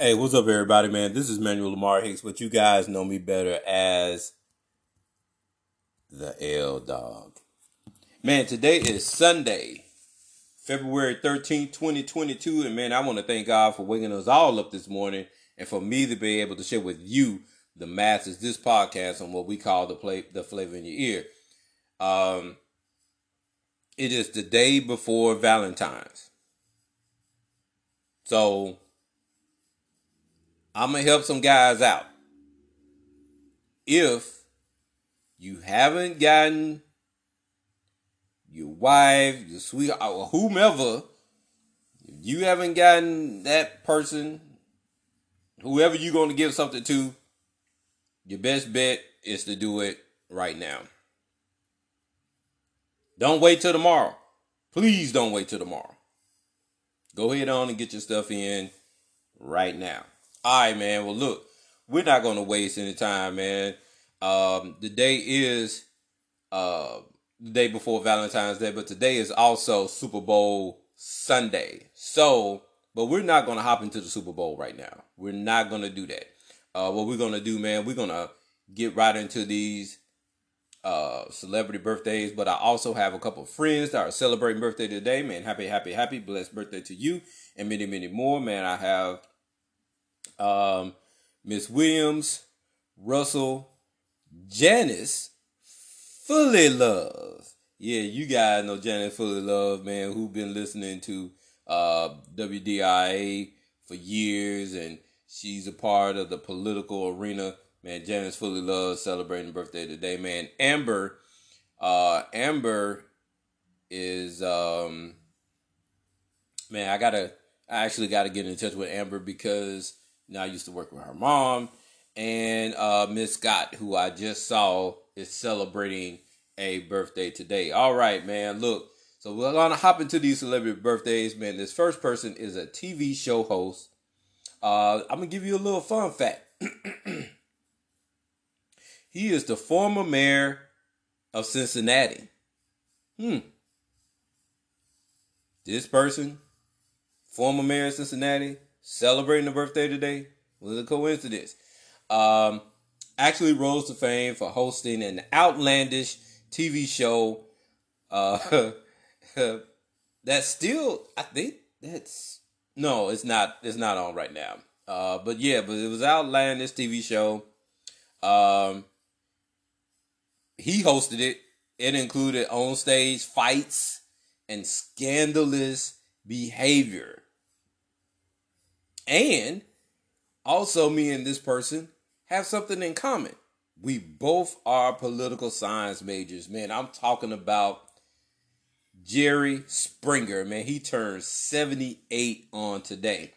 Hey, what's up, everybody, man? This is Manuel Lamar Hicks, but you guys know me better as the L Dog. Man, today is Sunday, February 13th, 2022, and man, I want to thank God for waking us all up this morning and for me to be able to share with you, the masses, this podcast on what we call the play, the flavor in your ear. Um, it is the day before Valentine's. So, I'm gonna help some guys out. If you haven't gotten your wife, your sweetheart, uh, or whomever, if you haven't gotten that person, whoever you're gonna give something to, your best bet is to do it right now. Don't wait till tomorrow. Please don't wait till tomorrow. Go ahead on and get your stuff in right now. All right, man. Well, look, we're not going to waste any time, man. Um, the day is uh, the day before Valentine's Day, but today is also Super Bowl Sunday. So, but we're not going to hop into the Super Bowl right now. We're not going to do that. Uh, what we're going to do, man, we're going to get right into these uh, celebrity birthdays, but I also have a couple friends that are celebrating birthday today. Man, happy, happy, happy, blessed birthday to you and many, many more. Man, I have um, Miss Williams, Russell, Janice, Fullilove. Yeah, you guys know Janice Fullilove, man, who've been listening to uh, WDIA for years, and she's a part of the political arena. Man, Janice Fullilove celebrating birthday today, man. Amber, uh, Amber is um, man, I gotta, I actually gotta get in touch with Amber because now I used to work with her mom and uh, Miss Scott, who I just saw is celebrating a birthday today. All right, man. Look, so we're gonna hop into these celebrity birthdays, man. This first person is a TV show host. Uh, I'm gonna give you a little fun fact. he is the former mayor of Cincinnati. Hmm. This person, former mayor of Cincinnati, celebrating a birthday today was a coincidence. Um, actually rose to fame for hosting an outlandish TV show. Uh, that's still, I think that's no, it's not. It's not on right now. Uh, but yeah, but it was outlandish TV show. Um, he hosted it. It included on stage fights and scandalous behavior. And also, me and this person have something in common. We both are political science majors. Man, I'm talking about Jerry Springer. Man, he turns 78 on today.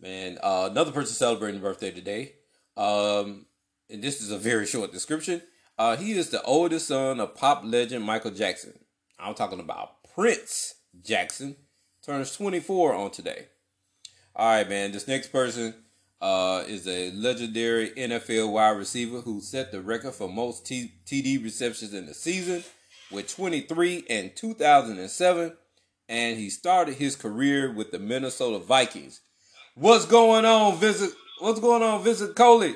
Man, uh, another person celebrating birthday today. Um, and this is a very short description. Uh, he is the oldest son of pop legend Michael Jackson. I'm talking about Prince Jackson. Turns 24 on today. All right, man. This next person uh, is a legendary NFL wide receiver who set the record for most T- TD receptions in the season with 23 in 2007, and he started his career with the Minnesota Vikings. What's going on, Visit? What's going on, Visit Coley?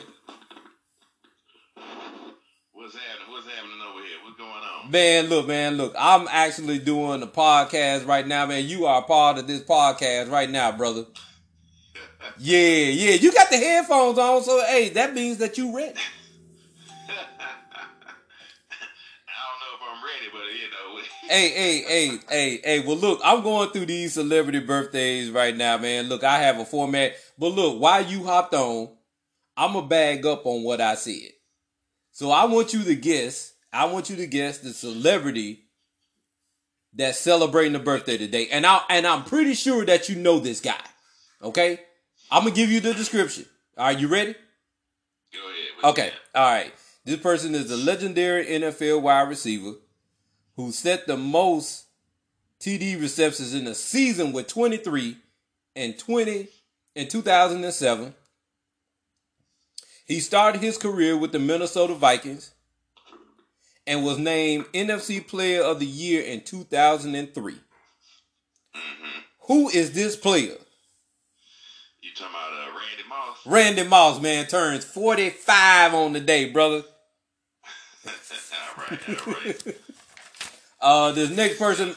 What's happening? What's happening over here? What's going on? Man, look, man, look. I'm actually doing the podcast right now, man. You are part of this podcast right now, brother. Yeah, yeah. You got the headphones on, so hey, that means that you ready. I don't know if I'm ready, but you know. Hey, hey, hey, hey, hey. Well, look, I'm going through these celebrity birthdays right now, man. Look, I have a format, but look, while you hopped on, I'm gonna bag up on what I said. So I want you to guess. I want you to guess the celebrity that's celebrating the birthday today, and I and I'm pretty sure that you know this guy. Okay, I'm gonna give you the description. Right, you ready? Go ahead. Okay, all right. This person is a legendary NFL wide receiver who set the most TD receptions in a season with 23 and 20 in 2007. He started his career with the Minnesota Vikings and was named NFC Player of the Year in 2003. Mm-hmm. Who is this player? You talking about uh, Randy Moss? Randy Moss, man, turns 45 on the day, brother. all right, all right. Uh, this next person,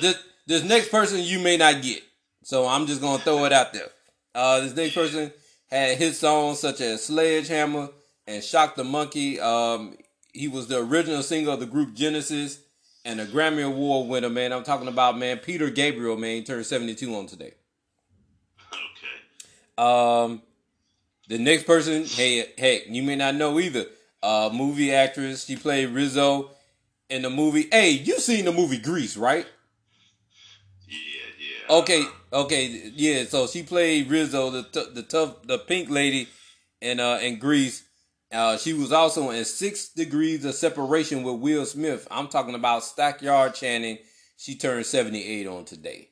this this next person you may not get. So I'm just gonna throw it out there. Uh, this next person had hit songs such as Sledgehammer and Shock the Monkey. Um, he was the original singer of the group Genesis and a Grammy Award winner, man. I'm talking about man Peter Gabriel, man. He turned 72 on today. Um, the next person, hey, heck, you may not know either. Uh, movie actress. She played Rizzo in the movie. Hey, you seen the movie Grease, right? Yeah, yeah. Okay, okay, yeah. So she played Rizzo, the t- the tough, the pink lady, in uh in Grease. Uh, she was also in Six Degrees of Separation with Will Smith. I'm talking about Stockard Channing. She turned 78 on today.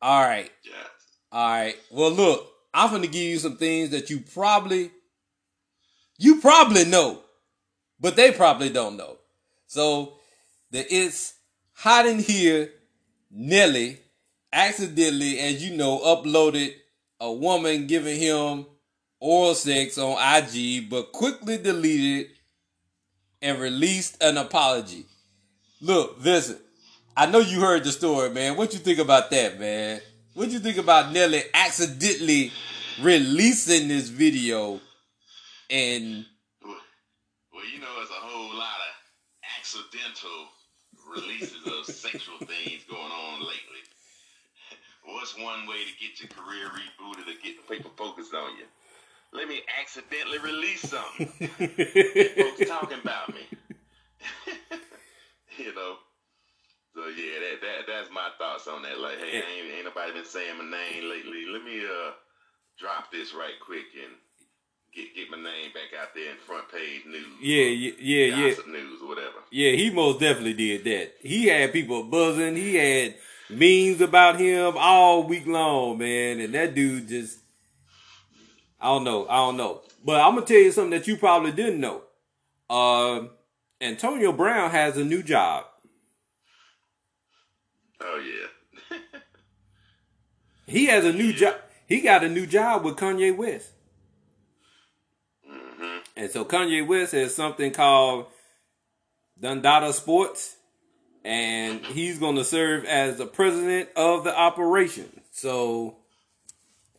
All right, Yeah. all right. Well, look, I'm gonna give you some things that you probably, you probably know, but they probably don't know. So the it's hot in here. Nelly accidentally, as you know, uploaded a woman giving him oral sex on IG, but quickly deleted and released an apology. Look, Vincent, I know you heard the story, man. What you think about that, man? What do you think about Nelly accidentally releasing this video and Well, well, you know, it's a whole lot of accidental releases of sexual things going on lately. What's one way to get your career rebooted or get people focused on you? Let me accidentally release something. Folks talking about me. you know. Yeah, that, that that's my thoughts on that. Like, hey, ain't, ain't nobody been saying my name lately. Let me uh drop this right quick and get get my name back out there in front page news. yeah, yeah, yeah, yeah. news or whatever. Yeah, he most definitely did that. He had people buzzing. He had memes about him all week long, man. And that dude just, I don't know, I don't know. But I'm gonna tell you something that you probably didn't know. Uh, Antonio Brown has a new job. Oh yeah. He has a new job. He got a new job with Kanye West. hmm And so Kanye West has something called Dundada Sports, and he's going to serve as the president of the operation. So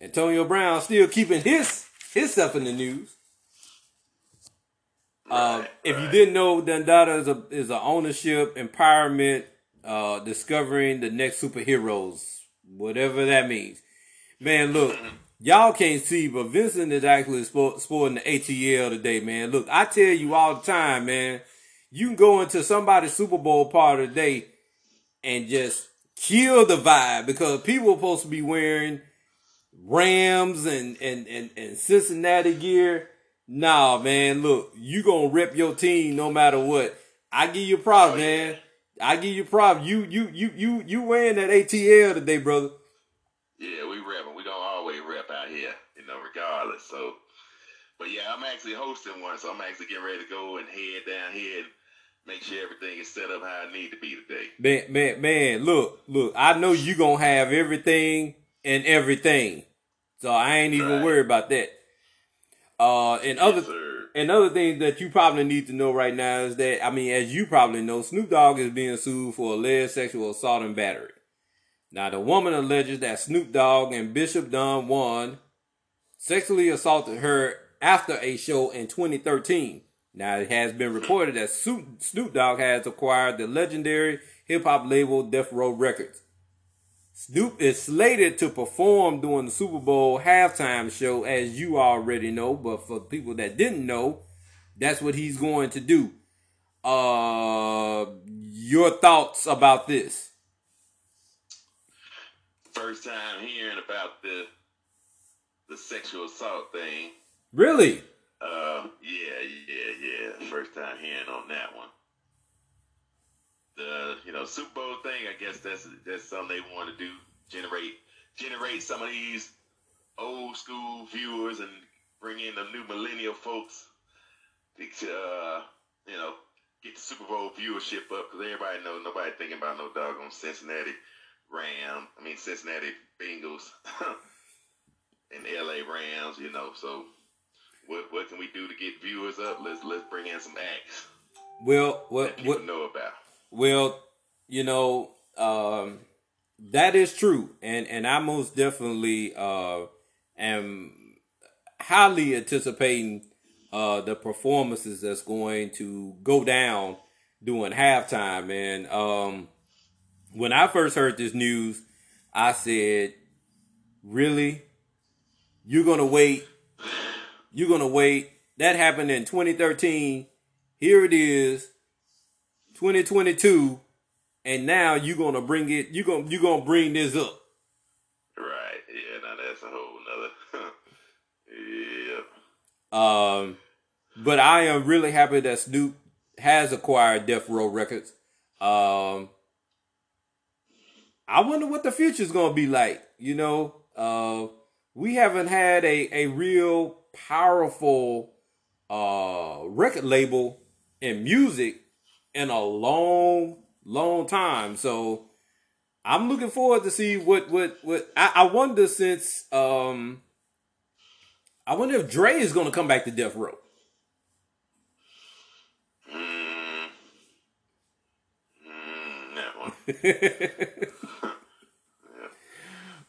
Antonio Brown still keeping his his stuff in the news. Uh, Right, if you didn't know, Dundada is a is a ownership empowerment, uh, discovering the next superheroes, whatever that means. Man, look, y'all can't see, but Vincent is actually spo- sporting the ATL today, man. Look, I tell you all the time, man. You can go into somebody's Super Bowl party today and just kill the vibe because people are supposed to be wearing Rams and and and, and Cincinnati gear. Nah, man, look, you gonna rip your team no matter what. I give you props, Oh, yeah. man. I give you props. You you you you you wearing that ATL today, brother. Yeah, we repping. We don't always rep out here, you know, regardless. So, but yeah, I'm actually hosting one, so I'm actually getting ready to go and head down here and make sure everything is set up how it need to be today. Man, man, man, look, look, I know you gonna have everything and everything. So I ain't even Right. worried about that. Uh and other Yes, sir. and other things that you probably need to know right now is that I mean, as you probably know, Snoop Dogg is being sued for alleged sexual assault and battery. Now the woman alleges that Snoop Dogg and Bishop Don Juan sexually assaulted her after a show in 2013. Now it has been reported that Snoop Dogg has acquired the legendary hip hop label Death Row Records. Snoop is slated to perform during the Super Bowl halftime show, as you already know. But for people that didn't know, that's what he's going to do. Uh, your thoughts about this? First time hearing about the the sexual assault thing. Really? Uh, yeah, yeah, yeah. First time hearing on that one. The you know Super Bowl thing. I guess that's that's something they want to do. Generate generate some of these old school viewers and bring in the new millennial folks. To, uh, you know, get the Super Bowl viewership up because everybody knows nobody thinking about no doggone Cincinnati Ram. I mean Cincinnati Bengals and LA Rams, you know. So what what can we do to get viewers up? Let's let's bring in some acts Well, what what know about. Well, you know, um, that is true, and and I most definitely uh, am highly anticipating uh, the performances that's going to go down during halftime. And um, when I first heard this news, I said, "Really? You're gonna wait? You're gonna wait?" That happened in 2013. Here it is, 2022, and now you're gonna bring it. You gonna you gonna bring this up. Right. Yeah. Now that's a whole nother. yeah. Um, but I am really happy that Snoop has acquired Death Row Records. Um, I wonder what the future is going to be like. You know, uh, we haven't had a, a real powerful uh, record label in music in a long, long time. So I'm looking forward to see what what what I, I wonder since um I wonder if Dre is going to come back to Death Row. Mm. Mm, that one.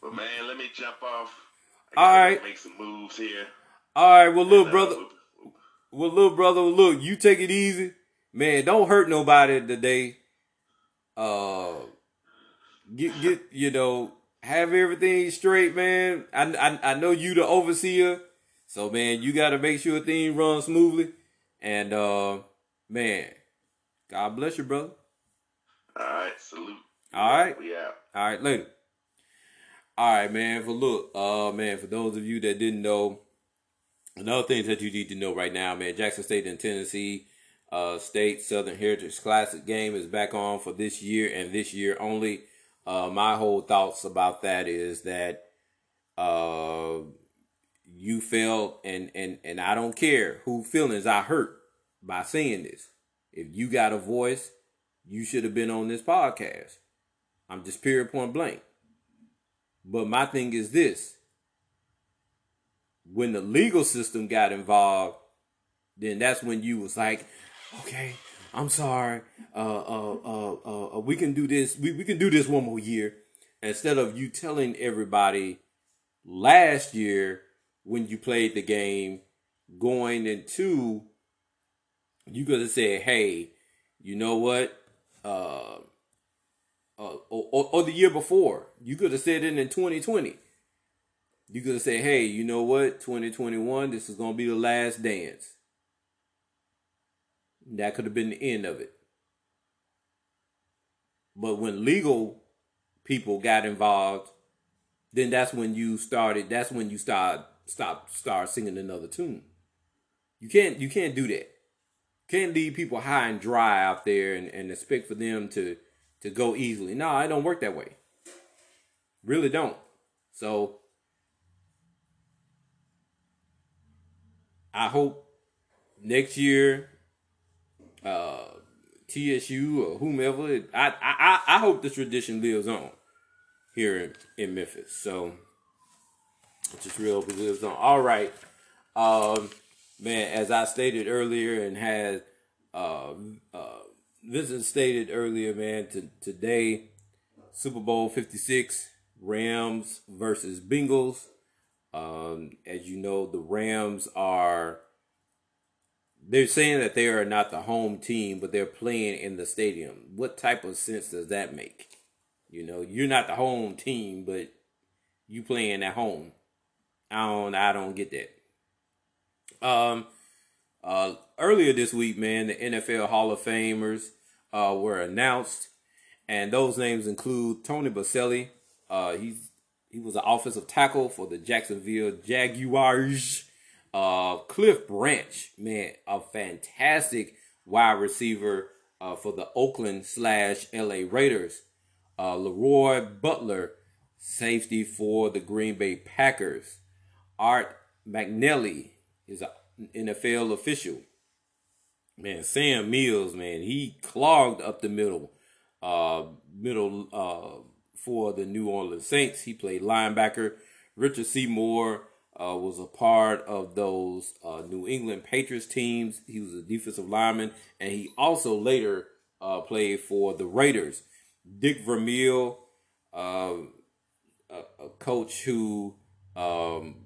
But man, let me jump off. I All. Make some moves here. All right, well, little Uh, brother, well, little brother, look, you take it easy, man. Don't hurt nobody today. Uh, get get you know have everything straight, man. I I, I know you the overseer, so man, you got to make sure things run smoothly. And uh, man, God bless you, brother. All right. Salute. All right. We out. All right, later. All right, man. For look, uh, man, for those of you that didn't know, another things that you need to know right now, man. Jackson State in Tennessee uh, State Southern Heritage Classic game is back on for this year and this year only. Uh, my whole thoughts about that is that uh, you felt, and and and I don't care who feelings I hurt by saying this. If you got a voice, you should have been on this podcast. I'm just period point blank. But my thing is this when the legal system got involved, then that's when you was like, okay, I'm sorry. Uh, uh, uh, uh, uh, we can do this. We, we can do this one more year. Instead of you telling everybody last year when you played the game going into, you could have said, hey, you know what? Uh, uh, or, or, or the year before. You could have said it in 2020. You could have said, hey, you know what? 2021, this is going to be the last dance. That could have been the end of it. But when legal people got involved, then that's when you started, that's when you start stop start singing another tune. You can't you can't do that. Can't leave people high and dry out there and, and expect for them to to go easily. No, it don't work that way. Really don't. So I hope next year, uh, TSU or whomever, I, I I hope the tradition lives on here in, in Memphis. So it just real lives on. All right, um, man. As I stated earlier, and had uh, uh, Vincent stated earlier, man. To, today, Super Bowl Fifty Six, Rams versus Bengals. Um, as you know, the Rams are. They're saying that they are not the home team, but they're playing in the stadium. What type of sense does that make? You know, you're not the home team, but you playing at home. I don't, I don't get that. Um, uh, earlier this week, man, the NFL Hall of Famers uh, were announced, and those names include Tony Boselli. Uh, he's he was an offensive tackle for the Jacksonville Jaguars. Uh, Cliff Branch, man, a fantastic wide receiver uh, for the Oakland slash LA Raiders. Uh, Leroy Butler, safety for the Green Bay Packers. Art McNally is an NFL official. Man, Sam Mills, man, he clogged up the middle, uh, middle uh, for the New Orleans Saints. He played linebacker. Richard Seymour, uh, was a part of those uh, New England Patriots teams. He was a defensive lineman, and he also later uh, played for the Raiders. Dick Vermeil, uh, a, a, coach who um,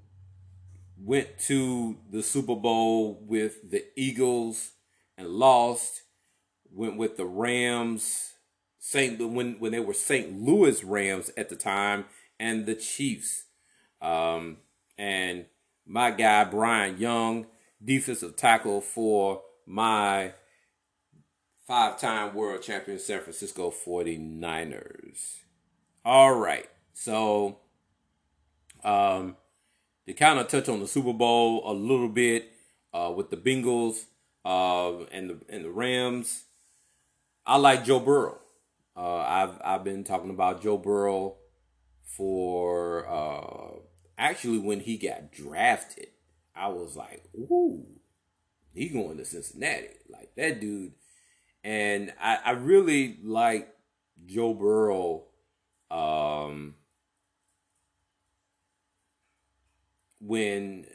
went to the Super Bowl with the Eagles and lost. Went with the Rams, Saint when when they were St. Louis Rams at the time, and the Chiefs. Um, and my guy Bryant Young, defensive tackle for my five-time world champion San Francisco 49ers. All right. So um to kind of touch on the Super Bowl a little bit uh, with the Bengals uh, and the and the Rams. I like Joe Burrow. Uh, I've I've been talking about Joe Burrow for uh, actually when he got drafted. I was like, ooh, he going to Cincinnati, like that dude. And I, I really like Joe Burrow. Um, when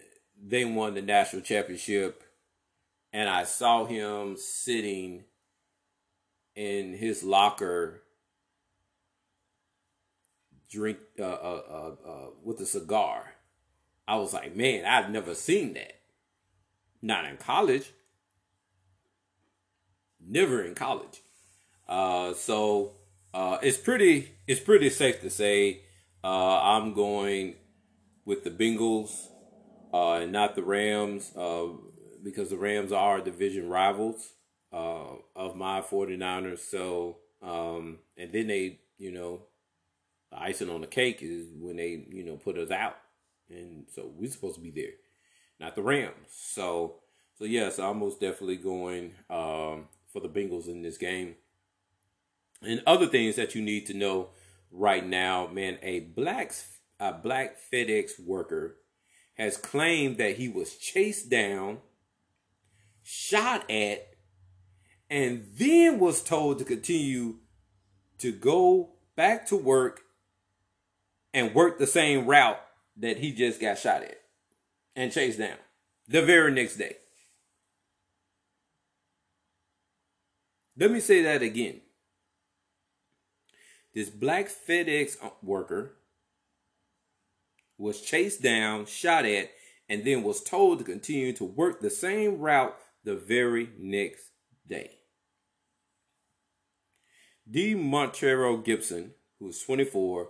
they won the national championship and I saw him sitting in his locker drink uh, uh, uh, uh, with a cigar. I was like, man, I've never seen that. Not in college. Never in college. Uh, so uh, it's pretty it's pretty safe to say uh, I'm going with the Bengals uh, and not the Rams uh, because the Rams are division rivals uh, of my 49ers. So, um, and then they, you know, the icing on the cake is when they, you know, put us out. And so we're supposed to be there, not the Rams. So, so yes, I'm most definitely going um, for the Bengals in this game. And other things that you need to know right now, man, a black a black FedEx worker has claimed that he was chased down, shot at, and then was told to continue to go back to work and work the same route that he just got shot at and chased down the very next day. Let me say that again. This black FedEx worker was chased down, shot at, and then was told to continue to work the same route the very next day. D'Monterrio Gibson, who was 24,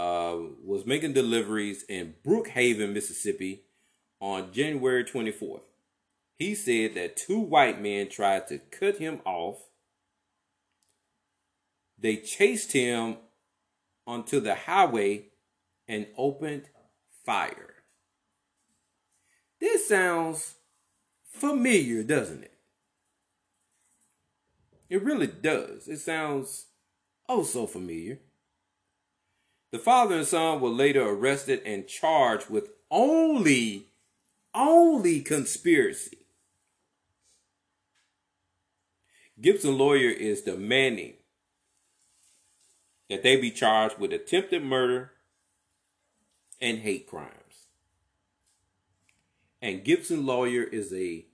uh, was making deliveries in Brookhaven, Mississippi on January 24th. He said that two white men tried to cut him off. They chased him onto the highway and opened fire. This sounds familiar, doesn't it? It really does. It sounds oh so familiar. The father and son were later arrested and charged with only, only conspiracy. Gibson lawyer is demanding that they be charged with attempted murder and hate crimes. And Gibson Lawyer is a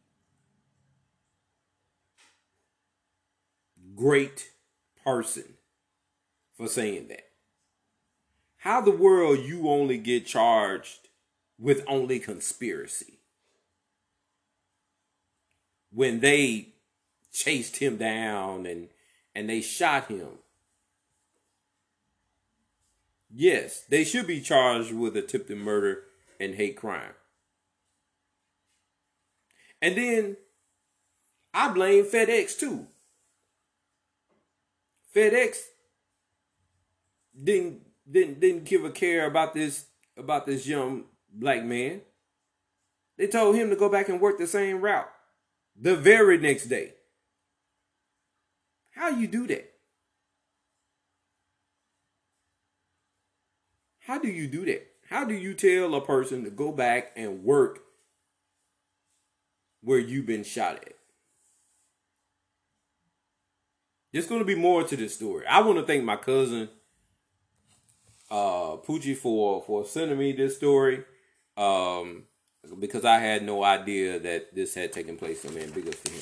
great person for saying that. How the world you only get charged with only conspiracy when they chased him down and and they shot him Yes, they should be charged with attempted murder and hate crime. And then I blame FedEx too. FedEx didn't didn't didn't give a care about this about this young black man. They told him to go back and work the same route the very next day. How you do that? How do you do that? How do you tell a person to go back and work where you've been shot at? There's going to be more to this story. I want to thank my cousin uh Poochie for for sending me this story. um, because I had no idea that this had taken place. So man, big to him.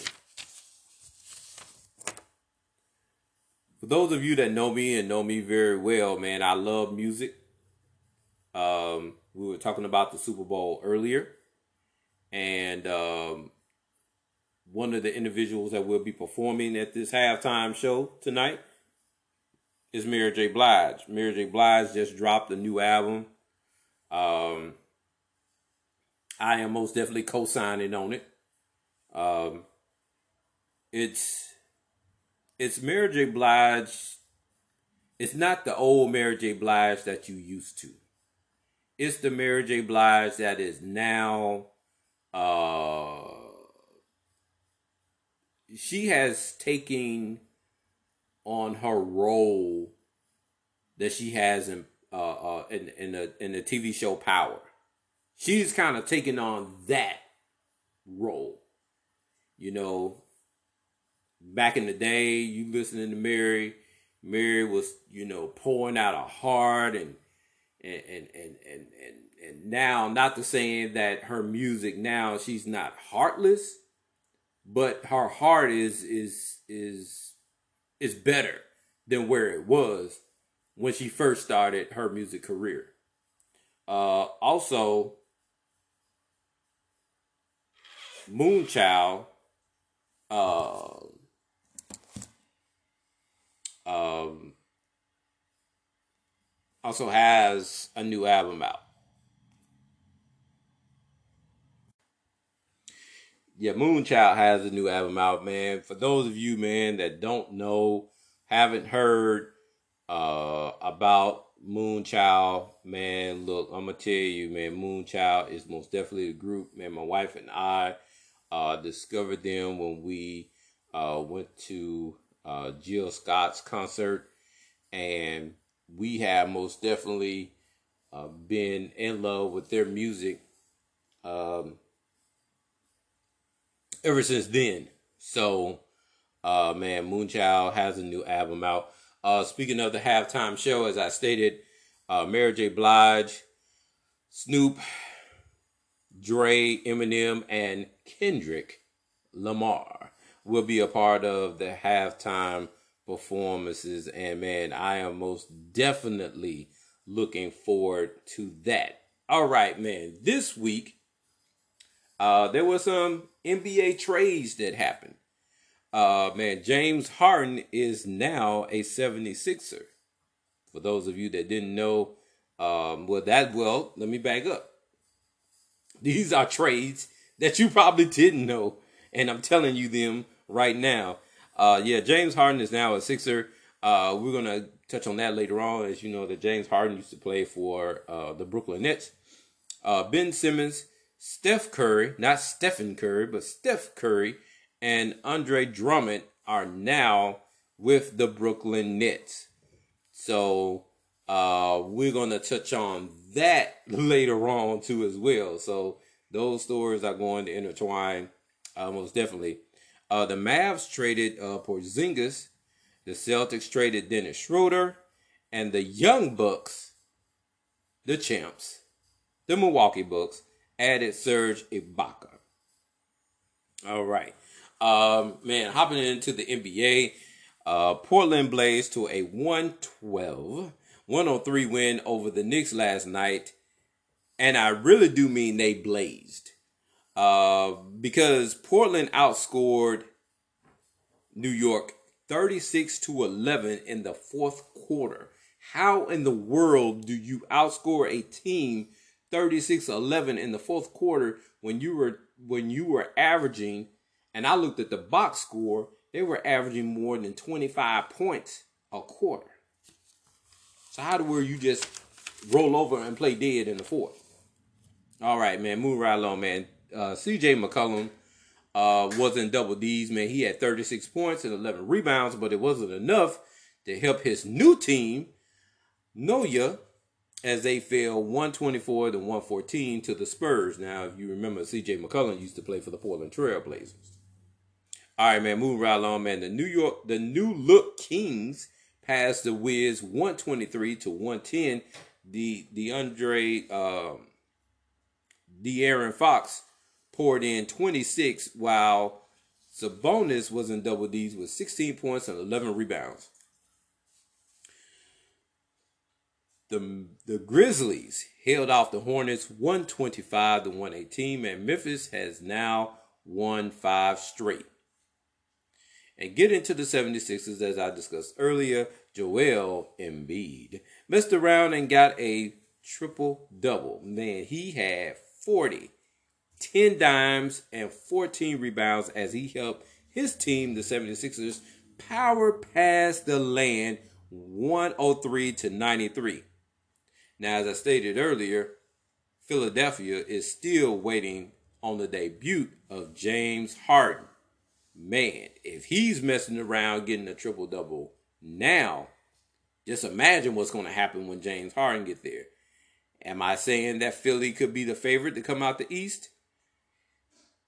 For those of you that know me and know me very well, man, I love music. Um, we were talking about the Super Bowl earlier, and um, one of the individuals that will be performing at this halftime show tonight is Mary J. Blige. Mary J. Blige just dropped a new album. Um, I am most definitely co-signing on it. Um, it's it's Mary J. Blige. It's not the old Mary J. Blige that you used to. It's the Mary J. Blige that is now. Uh, she has taken on her role that she has in uh, uh in in the in the TV show Power. She's kind of taking on that role. You know, back in the day, you listening to Mary, Mary was, you know, pouring out a heart and and and and and and, and now not to saying that her music now she's not heartless, but her heart is is is is better than where it was when she first started her music career. Uh, also, Moonchild uh, um, also has a new album out. Yeah, Moonchild has a new album out, man. For those of you, man, that don't know, haven't heard uh, about Moonchild, man, look, I'm gonna tell you, man, Moonchild is most definitely a group, man. My wife and I uh, discovered them when we uh, went to uh, Jill Scott's concert, and we have most definitely uh, been in love with their music um, ever since then. So, uh, man, Moonchild has a new album out. Uh, speaking of the halftime show, as I stated, uh, Mary J. Blige, Snoop, Dre, Eminem, and Kendrick Lamar will be a part of the halftime performances. And man, I am most definitely looking forward to that. All right, man. This week, uh, there were some NBA trades that happened. Uh, man, James Harden is now a 76er. For those of you that didn't know, um, well, that, well, let me back up. These are trades that you probably didn't know, and I'm telling you them right now. Uh, yeah, James Harden is now a Sixer. Uh, we're gonna touch on that later on, as you know that James Harden used to play for uh, the Brooklyn Nets. Uh, ben Simmons, Steph Curry, not Stephen Curry, but Steph Curry, and Andre Drummond are now with the Brooklyn Nets. So uh, we're gonna touch on that later on too as well. So those stories are going to intertwine uh, most definitely. Uh, the Mavs traded uh, Porzingis. The Celtics traded Dennis Schroeder, and the Young Bucks, the champs, the Milwaukee Bucks, added Serge Ibaka. All right, um, man, hopping into the NBA, uh, Portland blazed to a 112, 103 win over the Knicks last night, and I really do mean they blazed. Uh, because Portland outscored New York 36 to 11 in the fourth quarter. How in the world do you outscore a team 36 11 in the fourth quarter when you were when you were averaging and I looked at the box score, they were averaging more than 25 points a quarter. So how do where you just roll over and play dead in the fourth? All right, man, move right along, man uh, CJ McCollum uh, was in double D's, man. He had 36 points and 11 rebounds, but it wasn't enough to help his new team, No, Noya, as they fell 124 to 114 to the Spurs. Now, if you remember, CJ McCollum used to play for the Portland Trailblazers. All right, man, moving right along, man. The New York, the new look Kings passed the Wiz 123 to 110. The the Andre um, De'Aaron Fox poured in 26, while Sabonis was in double D's with 16 points and 11 rebounds. The, the Grizzlies held off the Hornets 125 to 118, and Memphis has now won five straight. And get into the 76ers, as I discussed earlier, Joel Embiid messed around and got a triple double. Man, he had 40, 10 dimes, and 14 rebounds as he helped his team, the 76ers, power past the land 103 to 93. Now, as I stated earlier, Philadelphia is still waiting on the debut of James Harden. Man, if he's messing around getting a triple double now, just imagine what's going to happen when James Harden get there. Am I saying that Philly could be the favorite to come out the East?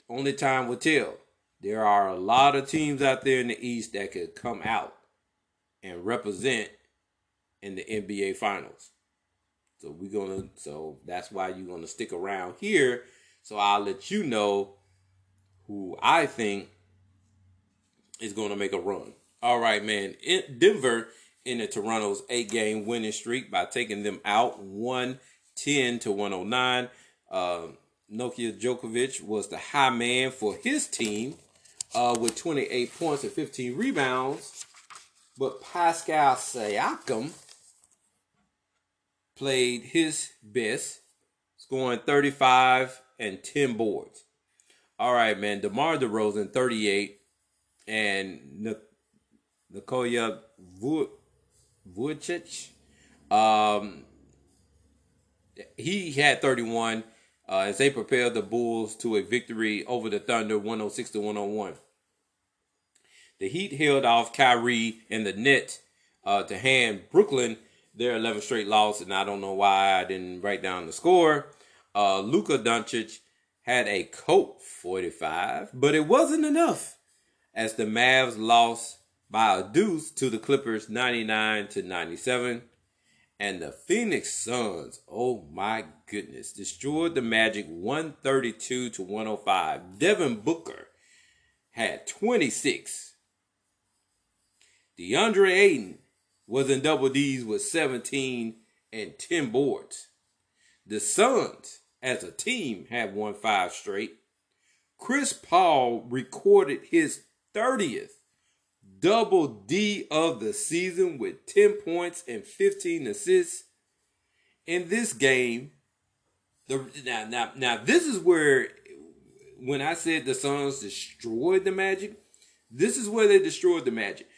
Only time will tell. There are a lot of teams out there in the East that could come out and represent in the NBA Finals. So we're gonna so that's why you're gonna stick around here. So I'll let you know who I think is gonna make a run. All right, man. In Denver in the Toronto's eight game winning streak by taking them out 110 to 109. Uh, Nikola Jokic was the high man for his team uh, with 28 points and 15 rebounds. But Pascal Siakam played his best, scoring 35 and 10 boards. All right, man. DeMar DeRozan, 38, and Nikola Vucevic, um, he had 31 uh, as they propelled the Bulls to a victory over the Thunder, 106 to 101. The Heat held off Kyrie and the Nets uh, to hand Brooklyn their 11 straight loss, and I don't know why I didn't write down the score. Uh, Luka Doncic had a Colt 45, but it wasn't enough as the Mavs lost by a deuce to the Clippers 99 to 97. And the Phoenix Suns, oh my goodness, destroyed the Magic 132 to 105. Devin Booker had 26. DeAndre Ayton was in double D's with 17 and 10 boards. The Suns, as a team, have won five straight. Chris Paul recorded his 30th double D of the season with 10 points and 15 assists. In this game, the now now now this is where when I said the Suns destroyed the Magic, this is where they destroyed the Magic.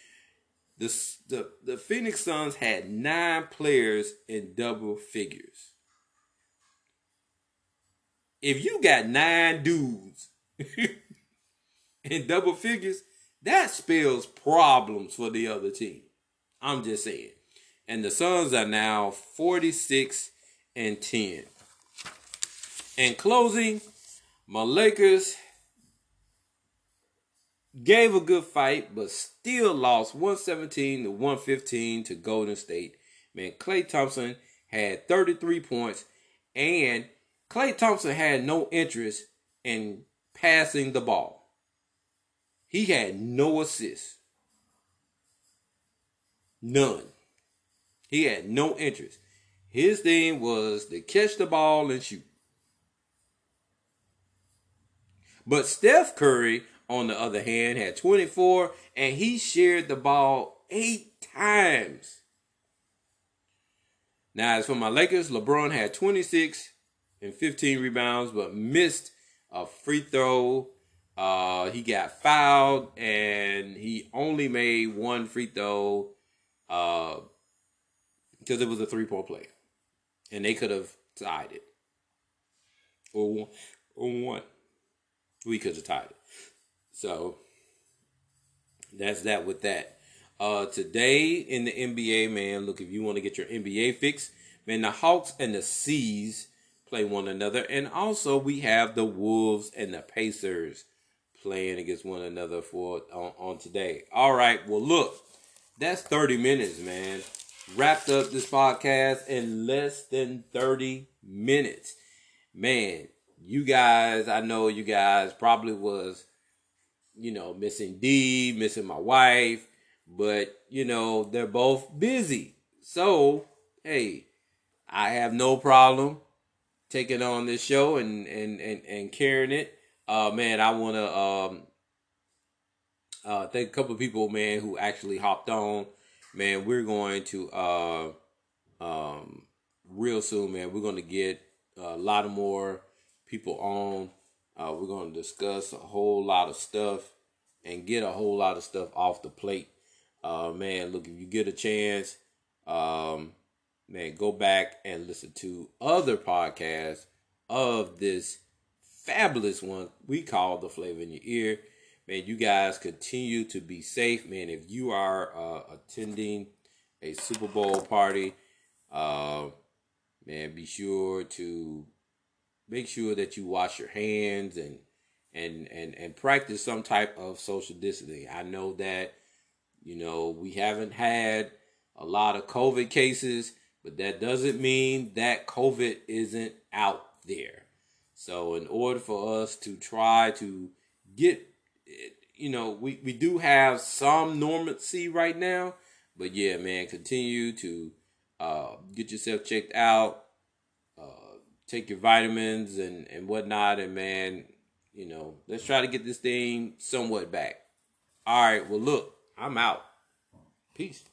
The, the, the Phoenix Suns had nine players in double figures. If you got nine dudes in double figures, that spells problems for the other team. I'm just saying. And the Suns are now 46 and 10. In closing, my Lakers gave a good fight, but still lost 117 to 115 to Golden State. Man, Klay Thompson had 33 points, and Klay Thompson had no interest in passing the ball. He had no assists. None. He had no interest. His thing was to catch the ball and shoot. But Steph Curry on the other hand, had 24 and he shared the ball eight times. Now, as for my Lakers, LeBron had 26 and 15 rebounds, but missed a free throw. Uh, he got fouled and he only made one free throw uh, because it was a three point play. And they could have tied it. Or one. Or one. We could have tied it. So that's that with that. Uh, today in the NBA, man, look, if you want to get your NBA fix, man, the Hawks and the Seas play one another. And also we have the Wolves and the Pacers playing against one another for on, on today. All right, well look, that's 30 minutes, man. Wrapped up this podcast in less than 30 minutes. Man, you guys, I know you guys probably was, you know, missing D, missing my wife, but you know, they're both busy. So, hey, I have no problem taking on this show and and and, and carrying it. Uh man, I wanna um uh thank a couple of people, man, who actually hopped on. Man, we're going to uh um real soon, man. We're gonna get a lot of more people on. Uh, we're going to discuss a whole lot of stuff and get a whole lot of stuff off the plate. Uh, man, look, if you get a chance, um, man, go back and listen to other podcasts of this fabulous one we call The Flavor in Your Ear. Man, you guys continue to be safe, man. If you are uh, attending a Super Bowl party, uh, man, be sure to make sure that you wash your hands and and and and practice some type of social distancing. I know that you know we haven't had a lot of COVID cases, but that doesn't mean that COVID isn't out there. So in order for us to try to get you know, we, we do have some normalcy right now, but yeah, man, continue to uh, get yourself checked out take your vitamins and and whatnot, and man, you know, let's try to get this thing somewhat back. All right, well, look, I'm out. Peace.